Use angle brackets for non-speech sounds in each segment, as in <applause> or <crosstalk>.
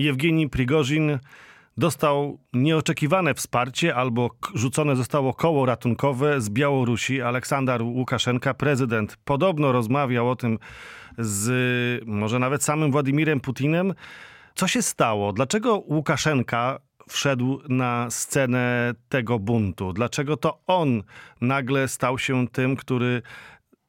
Jewgeni Prigorzin dostał nieoczekiwane wsparcie albo rzucone zostało koło ratunkowe z Białorusi. Aleksander Łukaszenka, prezydent, podobno rozmawiał o tym z może nawet samym Władimirem Putinem. Co się stało? Dlaczego Łukaszenka wszedł na scenę tego buntu? Dlaczego to on nagle stał się tym, który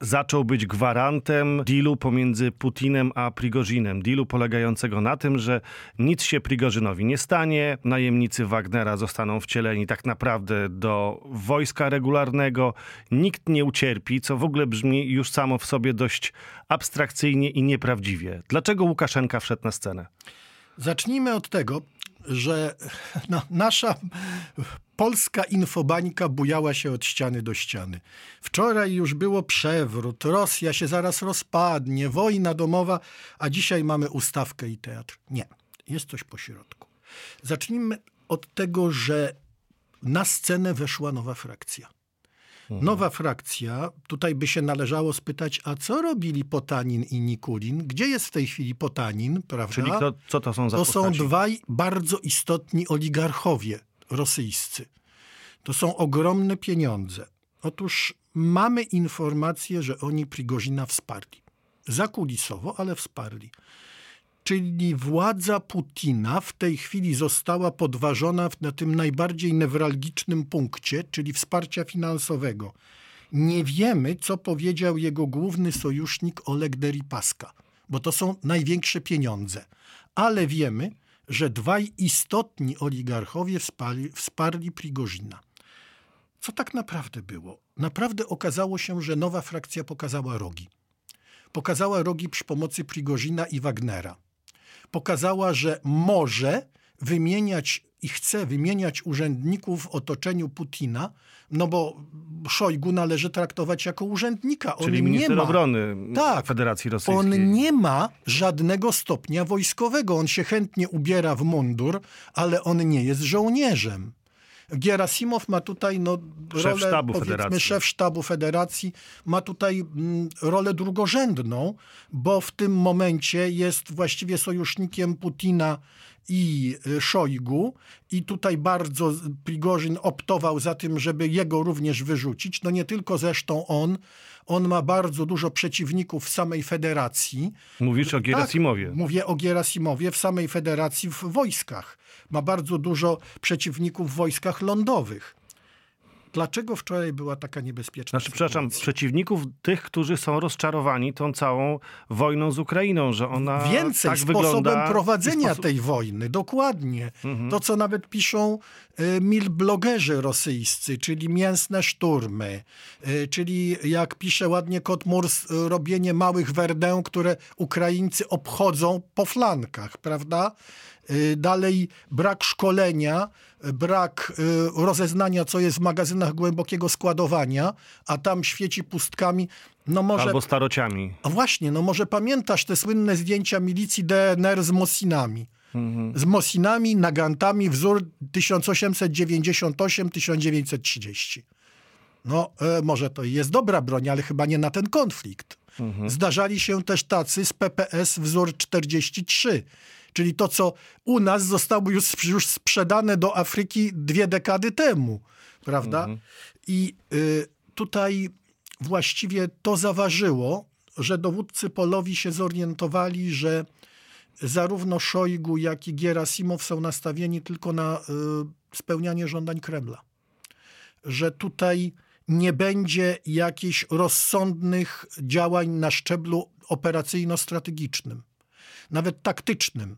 zaczął być gwarantem dealu pomiędzy Putinem a Prigozinem. Dealu polegającego na tym, że nic się Prigozinowi nie stanie, najemnicy Wagnera zostaną wcieleni tak naprawdę do wojska regularnego, nikt nie ucierpi, co w ogóle brzmi już samo w sobie dość abstrakcyjnie i nieprawdziwie. Dlaczego Łukaszenka wszedł na scenę? Zacznijmy od tego, że no, nasza polska infobańka bujała się od ściany do ściany. Wczoraj już było przewrót, Rosja się zaraz rozpadnie, wojna domowa, a dzisiaj mamy ustawkę i teatr. Nie, jest coś pośrodku. Zacznijmy od tego, że na scenę weszła nowa frakcja. Mhm. Nowa frakcja, tutaj by się należało spytać, a co robili Potanin i Nikulin? Gdzie jest w tej chwili Potanin, prawda? Czyli kto, co to są za To postaci? są dwaj bardzo istotni oligarchowie rosyjscy. To są ogromne pieniądze. Otóż mamy informację, że oni Prigozina wsparli. Zakulisowo, ale wsparli. Czyli władza Putina w tej chwili została podważona na tym najbardziej newralgicznym punkcie, czyli wsparcia finansowego. Nie wiemy, co powiedział jego główny sojusznik Oleg Deripaska, bo to są największe pieniądze. Ale wiemy, że dwaj istotni oligarchowie wsparli, wsparli Prigozina. Co tak naprawdę było? Naprawdę okazało się, że nowa frakcja pokazała rogi. Pokazała rogi przy pomocy Prigozina i Wagnera pokazała, że może wymieniać i chce wymieniać urzędników w otoczeniu Putina, no bo Szojgu należy traktować jako urzędnika. On Czyli minister ma, obrony tak, Federacji Rosyjskiej. On nie ma żadnego stopnia wojskowego. On się chętnie ubiera w mundur, ale on nie jest żołnierzem. Gierasimow ma tutaj no, szef rolę, sztabu federacji. szef sztabu federacji, ma tutaj mm, rolę drugorzędną, bo w tym momencie jest właściwie sojusznikiem Putina i Szojgu i tutaj bardzo Prigorzyn optował za tym, żeby jego również wyrzucić. No nie tylko zresztą on, on ma bardzo dużo przeciwników w samej federacji. Mówisz o Gierasimowie. Tak, mówię o Gierasimowie w samej federacji w wojskach. Ma bardzo dużo przeciwników w wojskach lądowych. Dlaczego wczoraj była taka niebezpieczna Znaczy, sytuacja? przepraszam, przeciwników tych, którzy są rozczarowani tą całą wojną z Ukrainą, że ona Więcej tak sposobem wygląda, prowadzenia sposób... tej wojny, dokładnie. Mhm. To, co nawet piszą y, milblogerzy rosyjscy, czyli mięsne szturmy, y, czyli jak pisze ładnie Kotmurs, y, robienie małych werdę, które Ukraińcy obchodzą po flankach, prawda? Y, dalej brak szkolenia, brak y, rozeznania, co jest w magazynach głębokiego składowania, a tam świeci pustkami. No może, Albo starociami. A właśnie, no może pamiętasz te słynne zdjęcia milicji DNR z Mosinami. Mhm. Z Mosinami, nagantami, wzór 1898-1930. No, e, może to jest dobra broń, ale chyba nie na ten konflikt. Mhm. Zdarzali się też tacy z PPS wzór 43 czyli to, co u nas zostało już, już sprzedane do Afryki dwie dekady temu, prawda? Mhm. I y, tutaj właściwie to zaważyło, że dowódcy Polowi się zorientowali, że zarówno Szojgu, jak i Gierasimow są nastawieni tylko na y, spełnianie żądań Kremla. Że tutaj nie będzie jakichś rozsądnych działań na szczeblu operacyjno-strategicznym nawet taktycznym.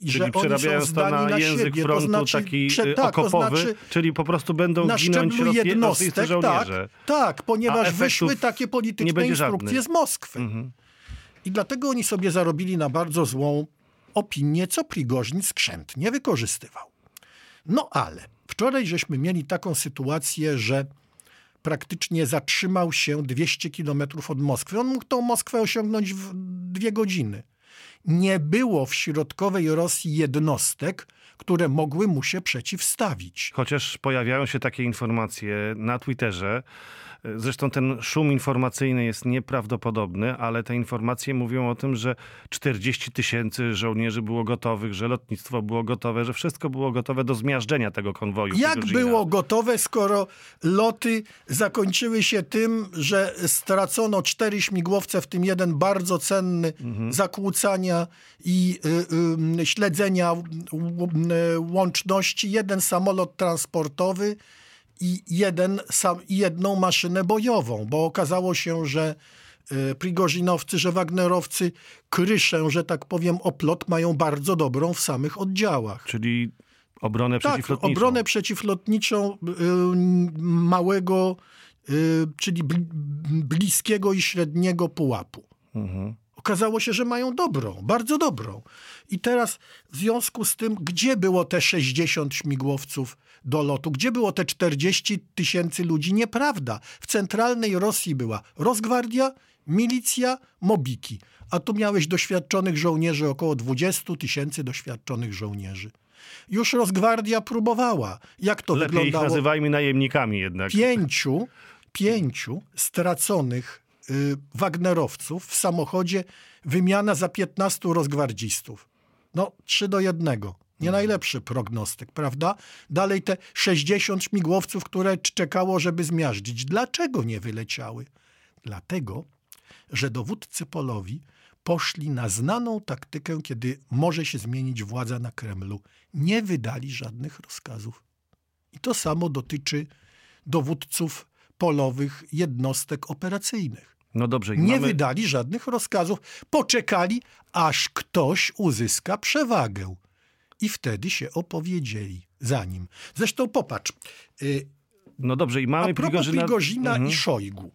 I czyli przerabiając to na, na język siebie, frontu to znaczy, taki prze, tak, okopowy, to znaczy, czyli po prostu będą na ginąć jednostek, żołnierze. Tak, tak ponieważ wyszły takie polityczne instrukcje żadnych. z Moskwy. Mhm. I dlatego oni sobie zarobili na bardzo złą opinię, co Prigorzin skrzętnie wykorzystywał. No ale wczoraj żeśmy mieli taką sytuację, że praktycznie zatrzymał się 200 kilometrów od Moskwy. On mógł tą Moskwę osiągnąć w dwie godziny. Nie było w środkowej Rosji jednostek, które mogły mu się przeciwstawić. Chociaż pojawiają się takie informacje na Twitterze, Zresztą ten szum informacyjny jest nieprawdopodobny, ale te informacje mówią o tym, że 40 tysięcy żołnierzy było gotowych, że lotnictwo było gotowe, że wszystko było gotowe do zmiażdżenia tego konwoju. Jak było gotowe, skoro loty zakończyły się tym, że stracono cztery śmigłowce, w tym jeden bardzo cenny, mhm. zakłócania i y, y, śledzenia y, łączności, jeden samolot transportowy i jeden, sam, jedną maszynę bojową, bo okazało się, że y, Prigożinowcy, że Wagnerowcy kryszę, że tak powiem, oplot mają bardzo dobrą w samych oddziałach. Czyli obronę tak, przeciwlotniczą. obronę przeciwlotniczą y, małego, y, czyli bliskiego i średniego pułapu. Mhm. Okazało się, że mają dobrą, bardzo dobrą. I teraz w związku z tym, gdzie było te 60 śmigłowców do lotu? Gdzie było te 40 tysięcy ludzi? Nieprawda. W centralnej Rosji była Rosgwardia, milicja, mobiki. A tu miałeś doświadczonych żołnierzy, około 20 tysięcy doświadczonych żołnierzy. Już Rosgwardia próbowała. Jak to Lepiej wyglądało? ich nazywajmy najemnikami jednak. Pięciu, pięciu straconych Wagnerowców w samochodzie wymiana za 15 rozgwardzistów. No, 3 do 1. Nie najlepszy prognostyk, prawda? Dalej te 60 śmigłowców, które czekało, żeby zmiażdżyć. Dlaczego nie wyleciały? Dlatego, że dowódcy polowi poszli na znaną taktykę, kiedy może się zmienić władza na Kremlu. Nie wydali żadnych rozkazów. I to samo dotyczy dowódców polowych jednostek operacyjnych. No dobrze, nie mamy... wydali żadnych rozkazów. Poczekali, aż ktoś uzyska przewagę. I wtedy się opowiedzieli za nim. Zresztą popatrz. Y, no dobrze, i mamy a propos Prigorzyna, Prigorzyna mhm. i Szojgu.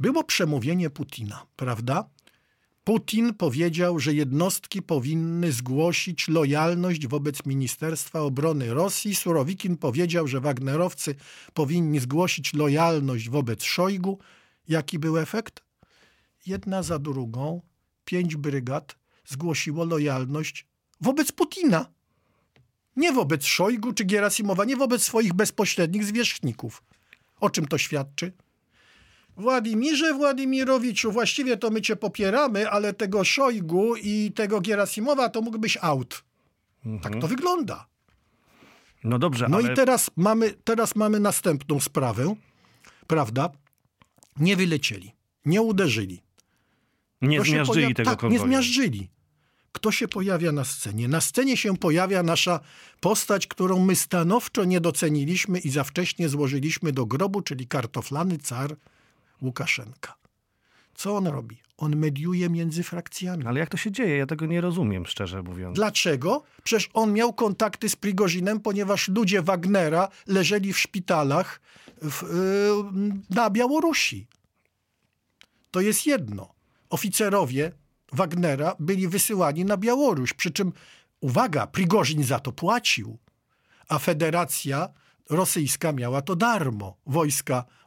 Było przemówienie Putina, prawda? Putin powiedział, że jednostki powinny zgłosić lojalność wobec Ministerstwa Obrony Rosji. Surowikin powiedział, że Wagnerowcy powinni zgłosić lojalność wobec Szojgu. Jaki był efekt? Jedna za drugą, pięć brygad zgłosiło lojalność wobec Putina. Nie wobec Szojgu czy Gierasimowa, nie wobec swoich bezpośrednich zwierzchników. O czym to świadczy? Władimirze Władimirowiczu, właściwie to my cię popieramy, ale tego Szojgu i tego Gierasimowa to mógłbyś out. Mhm. Tak to wygląda. No dobrze, No ale... i teraz mamy, teraz mamy następną sprawę, prawda? Nie wylecieli, nie uderzyli. Nie zmiażdżyli tego tak, konwoju. nie zmiażdżyli. Kto się pojawia na scenie? Na scenie się pojawia nasza postać, którą my stanowczo nie doceniliśmy i za wcześnie złożyliśmy do grobu, czyli kartoflany car Łukaszenka. Co on robi? On mediuje między frakcjami. Ale jak to się dzieje? Ja tego nie rozumiem, szczerze mówiąc. Dlaczego? Przecież on miał kontakty z Prigozinem, ponieważ ludzie Wagnera leżeli w szpitalach w, yy, na Białorusi. To jest jedno. Oficerowie Wagnera byli wysyłani na Białoruś, przy czym, uwaga, Prigorzin za to płacił, a Federacja Rosyjska miała to darmo. Wojska y,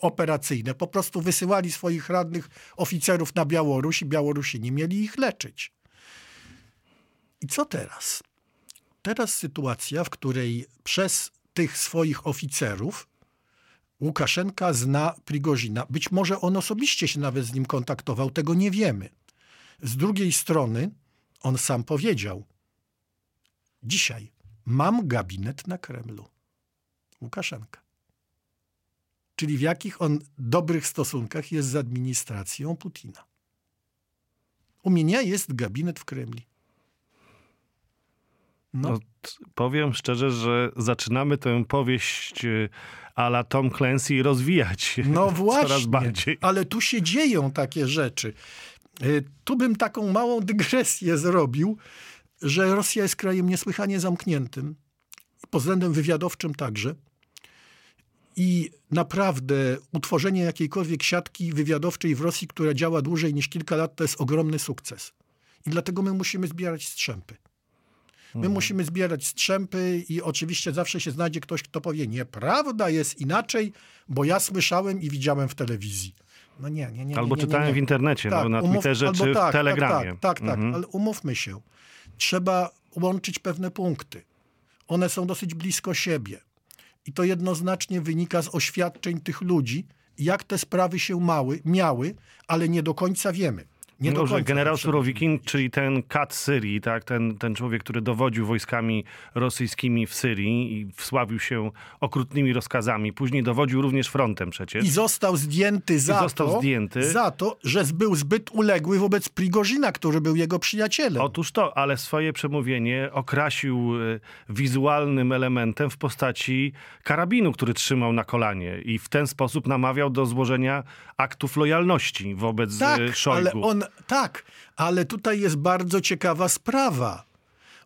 operacyjne po prostu wysyłali swoich radnych oficerów na Białoruś i Białorusini mieli ich leczyć. I co teraz? Teraz sytuacja, w której przez tych swoich oficerów Łukaszenka zna Prigozina. Być może on osobiście się nawet z nim kontaktował, tego nie wiemy. Z drugiej strony, on sam powiedział: Dzisiaj mam gabinet na Kremlu. Łukaszenka. Czyli w jakich on dobrych stosunkach jest z administracją Putina. U mnie jest gabinet w Kremli. No. no. powiem szczerze, że zaczynamy tę powieść y, ala Tom Clancy rozwijać no <laughs> właśnie, coraz bardziej. Ale tu się dzieją takie rzeczy. Y, tu bym taką małą dygresję zrobił, że Rosja jest krajem niesłychanie zamkniętym, pod względem wywiadowczym także. I naprawdę utworzenie jakiejkolwiek siatki wywiadowczej w Rosji, która działa dłużej niż kilka lat, to jest ogromny sukces. I dlatego my musimy zbierać strzępy. My mhm. musimy zbierać strzępy i oczywiście zawsze się znajdzie ktoś, kto powie, nieprawda, jest inaczej, bo ja słyszałem i widziałem w telewizji. No nie, nie, nie. Albo nie, nie, czytałem nie. w internecie, no, na umów- Twitterze czy w tak, Telegramie. Tak, tak, tak, Mhm. tak, ale umówmy się. Trzeba łączyć pewne punkty. One są dosyć blisko siebie. I to jednoznacznie wynika z oświadczeń tych ludzi, jak te sprawy się mały, miały, ale nie do końca wiemy. Nie Dobrze, końca generał Surowikin, czyli ten kat Syrii, tak? ten, ten człowiek, który dowodził wojskami rosyjskimi w Syrii i wsławił się okrutnymi rozkazami. Później dowodził również frontem przecież. I został zdjęty za został to, zdjęty. za to, że był zbyt uległy wobec Prigorzyna, który był jego przyjacielem. Otóż to, ale swoje przemówienie okrasił e, wizualnym elementem w postaci karabinu, który trzymał na kolanie i w ten sposób namawiał do złożenia aktów lojalności wobec tak, e, Szojgu. ale on, tak, ale tutaj jest bardzo ciekawa sprawa.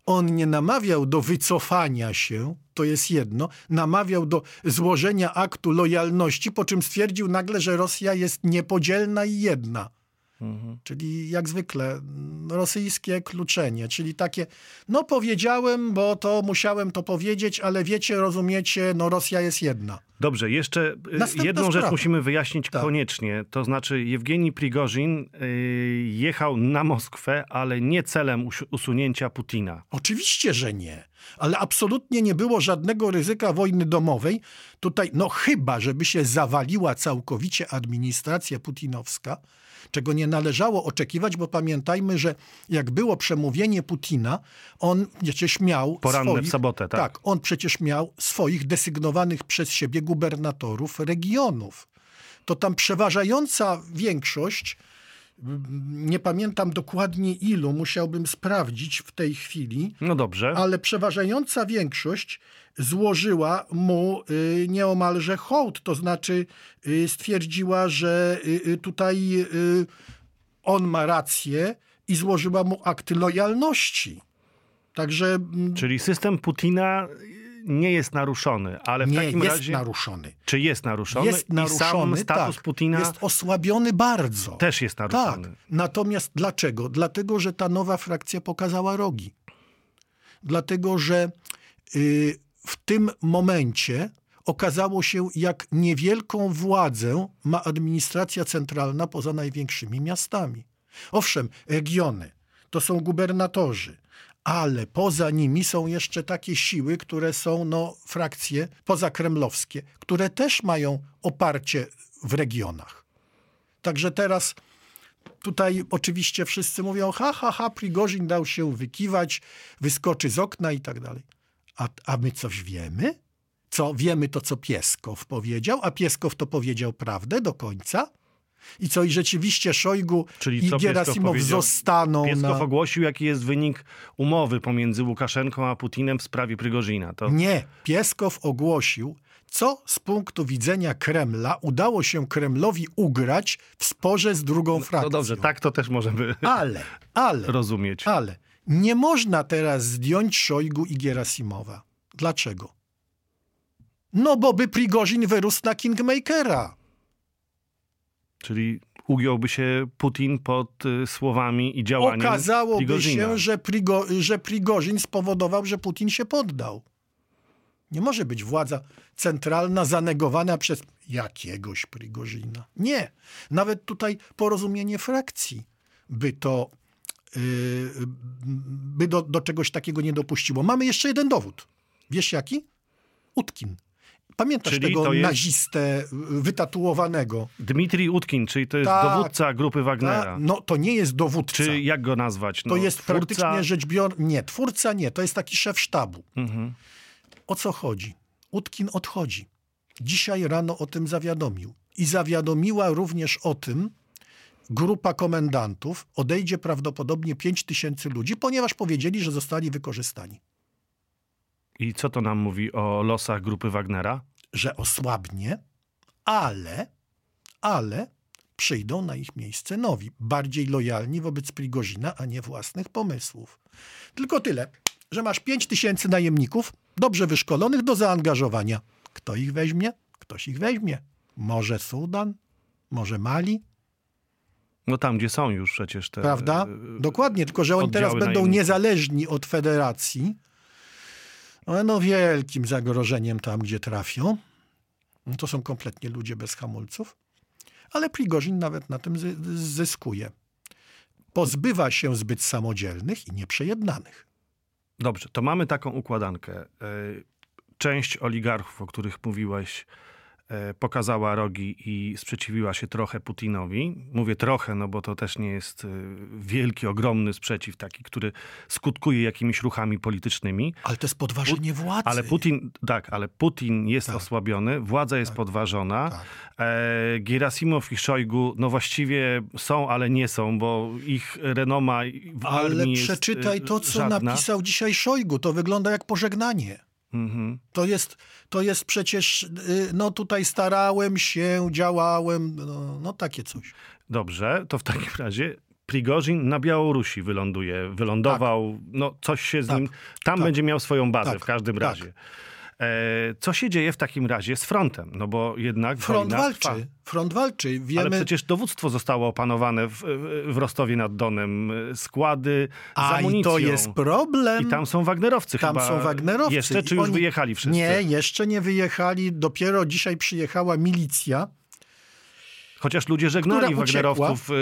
On nie namawiał do wycofania się, to jest jedno, namawiał do złożenia aktu lojalności, po czym stwierdził nagle, że Rosja jest niepodzielna i jedna. Czyli jak zwykle mm, rosyjskie kluczenie, czyli takie, no powiedziałem, bo to musiałem to powiedzieć, ale wiecie, rozumiecie, no Rosja jest jedna. Dobrze, jeszcze y, Następna jedną rzecz sprawa. musimy wyjaśnić Tak. koniecznie. To znaczy, Jewgeni Prigorzin y, jechał na Moskwę, ale nie celem usunięcia Putina. Oczywiście, że nie. Ale absolutnie nie było żadnego ryzyka wojny domowej. Tutaj, no chyba, żeby się zawaliła całkowicie administracja putinowska, czego nie należało oczekiwać, bo pamiętajmy, że jak było przemówienie Putina, on przecież miał Poranne swoich, w sobotę, tak? Tak, on przecież miał swoich desygnowanych przez siebie gubernatorów regionów. To tam przeważająca większość nie pamiętam dokładnie ilu, musiałbym sprawdzić w tej chwili, No dobrze. ale przeważająca większość złożyła mu y, nieomalże hołd, to znaczy y, stwierdziła, że y, tutaj on ma rację i złożyła mu akty lojalności. Także mm, Czyli system Putina nie jest naruszony, ale w nie takim jest razie... naruszony. Czy jest naruszony? Jest I sam naruszony, status tak. Putina Jest osłabiony bardzo. też jest naruszony. Tak. Natomiast dlaczego? Dlatego, że ta nowa frakcja pokazała rogi. Dlatego, że y, w tym momencie okazało się, jak niewielką władzę ma administracja centralna poza największymi miastami. Owszem, regiony to są gubernatorzy, ale poza nimi są jeszcze takie siły, które są no, frakcje pozakremlowskie, które też mają oparcie w regionach. Także teraz tutaj oczywiście wszyscy mówią, ha, ha, ha, Prigorzin dał się wykiwać, wyskoczy z okna i tak dalej. A, a my coś wiemy? Co wiemy to, co Pieskow powiedział, a Pieskow to powiedział prawdę do końca? I co, i rzeczywiście Szojgu Czyli i powiedział? zostaną Pieskow na... ogłosił, jaki jest wynik umowy pomiędzy Łukaszenką a Putinem w sprawie Prigorzina. To Nie, Pieskow ogłosił, co z punktu widzenia Kremla udało się Kremlowi ugrać w sporze z drugą frakcją. no dobrze, tak to też możemy Ale, ale, rozumieć. ale nie można teraz zdjąć Szojgu i Gerasimowa. Dlaczego? No bo by Prigorzin wyrósł na Kingmakera. Czyli ugiąłby się Putin pod y, słowami i działaniem Okazałoby Prigorzina. się, że, Prigo, że Prigorzin spowodował, że Putin się poddał. Nie może być władza centralna zanegowana przez jakiegoś Prigorzina. Nie. Nawet tutaj porozumienie frakcji by to yy, by do, do czegoś takiego nie dopuściło. Mamy jeszcze jeden dowód. Wiesz jaki? Utkin. Pamiętasz Czyli tego jest- nazistę wytatuowanego? Dmitrij Utkin, czyli to jest Tak. dowódca grupy Wagnera. Ta, no to nie jest dowódca. Czy jak go nazwać? No, To jest twórca? praktycznie rzecz biorąc. Nie, twórca nie, to jest taki szef sztabu. Mhm. O co chodzi? Utkin odchodzi. Dzisiaj rano o tym zawiadomił. I zawiadomiła również o tym grupa komendantów. Odejdzie prawdopodobnie 5 tysięcy ludzi, ponieważ powiedzieli, że zostali wykorzystani. I co to nam mówi o losach grupy Wagnera? Że osłabnie, ale, ale przyjdą na ich miejsce nowi, bardziej lojalni wobec Prigozina, a nie własnych pomysłów. Tylko tyle, że masz 5 tysięcy najemników, dobrze wyszkolonych do zaangażowania. Kto ich weźmie? Ktoś ich weźmie. Może Sudan? Może Mali? No tam, gdzie są już przecież te... Prawda? e, Dokładnie, tylko że oni teraz będą najemników. niezależni od federacji. No wielkim zagrożeniem tam, gdzie trafią. No to są kompletnie ludzie bez hamulców. ale Prigorzin nawet na tym zy- zyskuje. Pozbywa się zbyt samodzielnych i nieprzejednanych. Dobrze, to mamy taką układankę. E, Część oligarchów, o których mówiłeś, pokazała rogi i sprzeciwiła się trochę Putinowi. Mówię trochę, no bo to też nie jest e, wielki, ogromny sprzeciw taki, który skutkuje jakimiś ruchami politycznymi. Ale to jest podważenie władzy. Ale Putin, tak, ale Putin jest Tak. osłabiony, władza jest podważona. Tak. E, Gerasimow i Szojgu, no właściwie są, ale nie są, bo ich renoma w Ale przeczytaj e, to, co żadna. napisał dzisiaj Szojgu. To wygląda jak pożegnanie. Mhm. To jest, to jest przecież, y, no tutaj starałem się, działałem, no, no takie coś. Dobrze, to w takim razie Prigorzin na Białorusi wyląduje, wylądował, no coś się z Tak. nim, tam Tak. będzie miał swoją bazę Tak. w każdym Tak. razie. E, co się dzieje w takim razie z frontem? No bo jednak Front walczy, trwa. front walczy. Ale Wiemy, przecież dowództwo zostało opanowane w, w Rostowie nad Donem, składy z a i amunicją. to jest problem. I tam są Wagnerowcy Tam chyba. są Wagnerowcy. Jeszcze, czy I już oni- wyjechali wszyscy? Nie, jeszcze nie wyjechali. Dopiero dzisiaj przyjechała milicja. Chociaż ludzie żegnali. Wagnerowców y,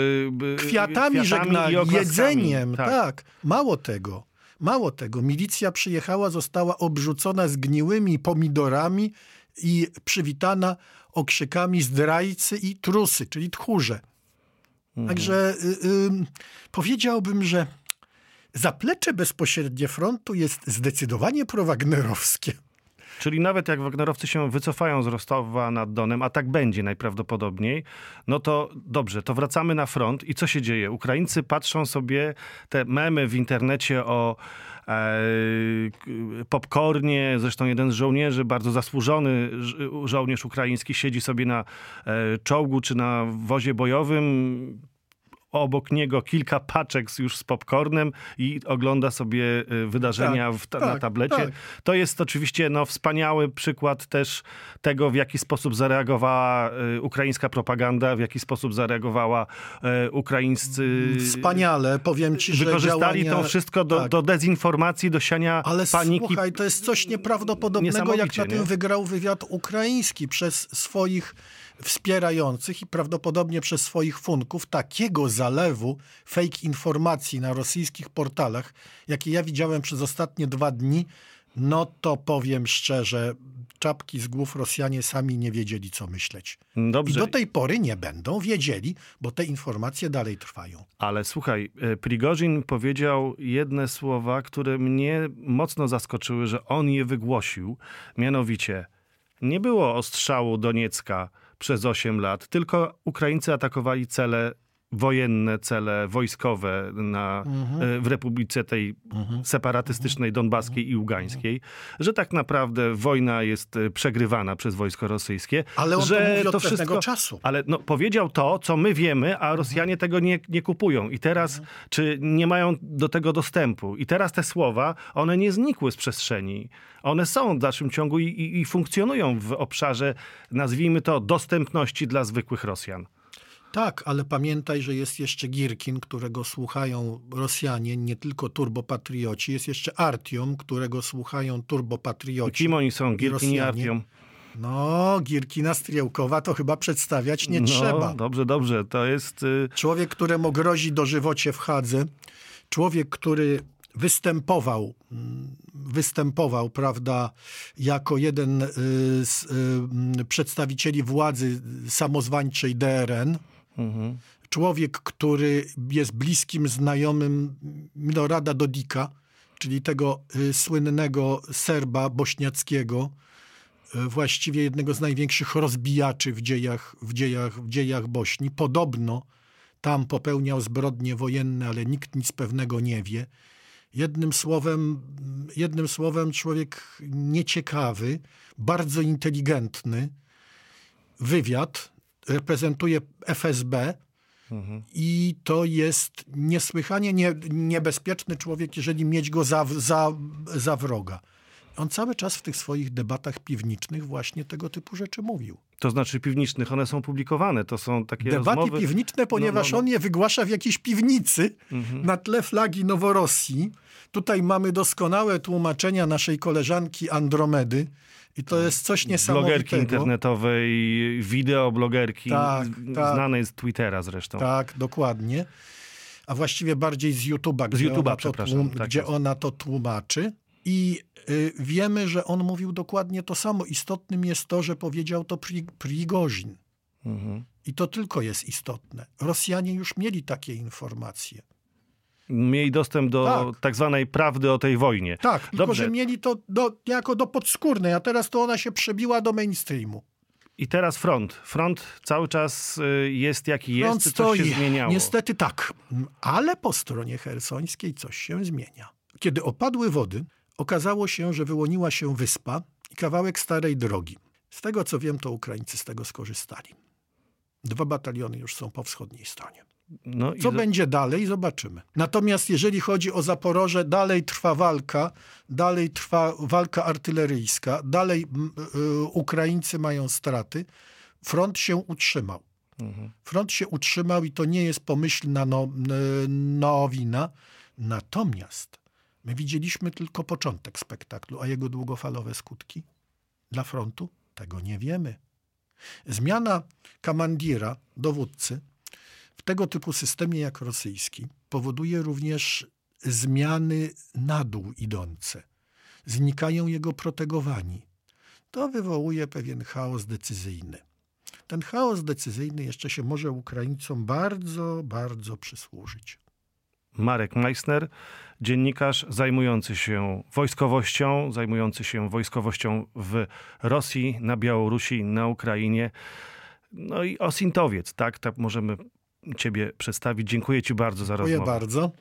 y, Kwiatami, i żegnali, jedzeniem. Tak. Tak. mało tego. Mało tego. Milicja przyjechała, została obrzucona zgniłymi pomidorami i przywitana okrzykami zdrajcy i trusy, czyli tchórze. Mhm. Także y, y, powiedziałbym, że zaplecze bezpośrednie frontu jest zdecydowanie prowagnerowskie. Czyli nawet jak Wagnerowcy się wycofają z Rostowa nad Donem, a tak będzie najprawdopodobniej, no to dobrze, to wracamy na front i co się dzieje? Ukraińcy patrzą sobie te memy w internecie o e, popcornie, zresztą jeden z żołnierzy, bardzo zasłużony żołnierz ukraiński, siedzi sobie na e, czołgu czy na wozie bojowym, obok niego kilka paczek już z popcornem i ogląda sobie y, wydarzenia Tak, w ta, na tak, tablecie. tak. To jest oczywiście no, wspaniały przykład też tego, w jaki sposób zareagowała y, ukraińska propaganda, w jaki sposób zareagowała y, ukraińscy... Wspaniale, powiem ci, że Wykorzystali działania... to wszystko do, tak. do dezinformacji, do siania Ale paniki. słuchaj, to jest coś nieprawdopodobnego, jak na tym nie? wygrał wywiad ukraiński przez swoich wspierających i prawdopodobnie przez swoich funków takiego zalewu fake informacji na rosyjskich portalach, jakie ja widziałem przez ostatnie dwa dni, no to powiem szczerze, czapki z głów Rosjanie sami nie wiedzieli, co myśleć. I Dobrze, do tej pory nie będą wiedzieli, bo te informacje dalej trwają. ale słuchaj, y, Prigorzin powiedział jedne słowa, które mnie mocno zaskoczyły, że on je wygłosił. Mianowicie, nie było ostrzału Doniecka przez 8 lat, tylko Ukraińcy atakowali cele wojenne, cele wojskowe na, y, w Republice tej separatystycznej, donbaskiej i ługańskiej, że tak naprawdę wojna jest y, przegrywana przez wojsko rosyjskie. Ale on to że mówi od to wszystko, czasu. ale no, powiedział to, co my wiemy, a Rosjanie tego nie, nie kupują. I teraz, czy nie mają do tego dostępu? I teraz te słowa, one nie znikły z przestrzeni. One są w dalszym ciągu i, i, i funkcjonują w obszarze, nazwijmy to, dostępności dla zwykłych Rosjan. Tak, ale pamiętaj, że jest jeszcze Girkin, którego słuchają Rosjanie, nie tylko turbopatrioci. Jest jeszcze Artiom, którego słuchają turbopatrioci. Kim oni są? i Gierkin i Rosjanie. Artiom? No, Girkina Striełkowa to chyba przedstawiać nie no, trzeba. Dobrze, dobrze. To jest... Y, Człowiek, któremu grozi dożywocie w Hadze. Człowiek, który występował, mm, występował, prawda, jako jeden y, z y, przedstawicieli władzy samozwańczej DRN. Mhm. człowiek, który jest bliskim znajomym Milorada Dodika, czyli tego y, słynnego Serba bośniackiego, y, właściwie jednego z największych rozbijaczy w dziejach, w dziejach, w dziejach Bośni. Podobno tam popełniał zbrodnie wojenne, ale nikt nic pewnego nie wie. Jednym słowem, jednym słowem człowiek nieciekawy, bardzo inteligentny, wywiad, reprezentuje FSB i to jest niesłychanie nie, niebezpieczny człowiek, jeżeli mieć go za, za, za wroga. On cały czas w tych swoich debatach piwniczych właśnie tego typu rzeczy mówił. To znaczy piwniczych, one są publikowane, to są takie Debaty rozmowy... piwniczne, ponieważ no, no. on je wygłasza w jakiejś piwnicy Mhm. na tle flagi Noworosji. Tutaj mamy doskonałe tłumaczenia naszej koleżanki Andromedy i to jest coś Blogerki niesamowitego. internetowej, wideoblogerki, Tak, z- tak. znanej z Twittera zresztą. Tak, dokładnie. A właściwie bardziej z YouTube'a, gdzie, YouTube'a, ona, to tak gdzie ona to tłumaczy. I y, wiemy, że on mówił dokładnie to samo. Istotnym jest to, że powiedział to Pri, Prigozin. Mhm. I to tylko jest istotne. Rosjanie już mieli takie informacje. Mieli dostęp do Tak. tak. zwanej prawdy o tej wojnie. Tak, tylko Dobrze. że mieli to do, jako do podskórnej, a teraz to ona się przebiła do mainstreamu. I teraz front. Front cały czas y, jest jaki jest, Front czy coś się zmieniało? Niestety tak, ale po stronie hersońskiej coś się zmienia. Kiedy opadły wody, okazało się, że wyłoniła się wyspa i kawałek starej drogi. Z tego co wiem, to Ukraińcy z tego skorzystali. Dwa bataliony już są po wschodniej stronie. No Co za- będzie dalej, zobaczymy. Natomiast jeżeli chodzi o Zaporoże, dalej trwa walka, dalej trwa walka artyleryjska, dalej m, y, Ukraińcy mają straty. Front się utrzymał. Mhm. Front się utrzymał i to nie jest pomyślna no, nowina. Natomiast my widzieliśmy tylko początek spektaklu, a jego długofalowe skutki dla frontu tego nie wiemy. Zmiana kamandira, dowódcy, w tego typu systemie jak rosyjski powoduje również zmiany na dół idące. Znikają jego protegowani. To wywołuje pewien chaos decyzyjny. Ten chaos decyzyjny jeszcze się może Ukraińcom bardzo, bardzo przysłużyć. Marek Meissner, dziennikarz zajmujący się wojskowością, zajmujący się wojskowością w Rosji, na Białorusi, na Ukrainie. No i osintowiec, tak? Tak możemy ciebie przedstawić. Dziękuję ci bardzo za Dziękuję rozmowę. bardzo.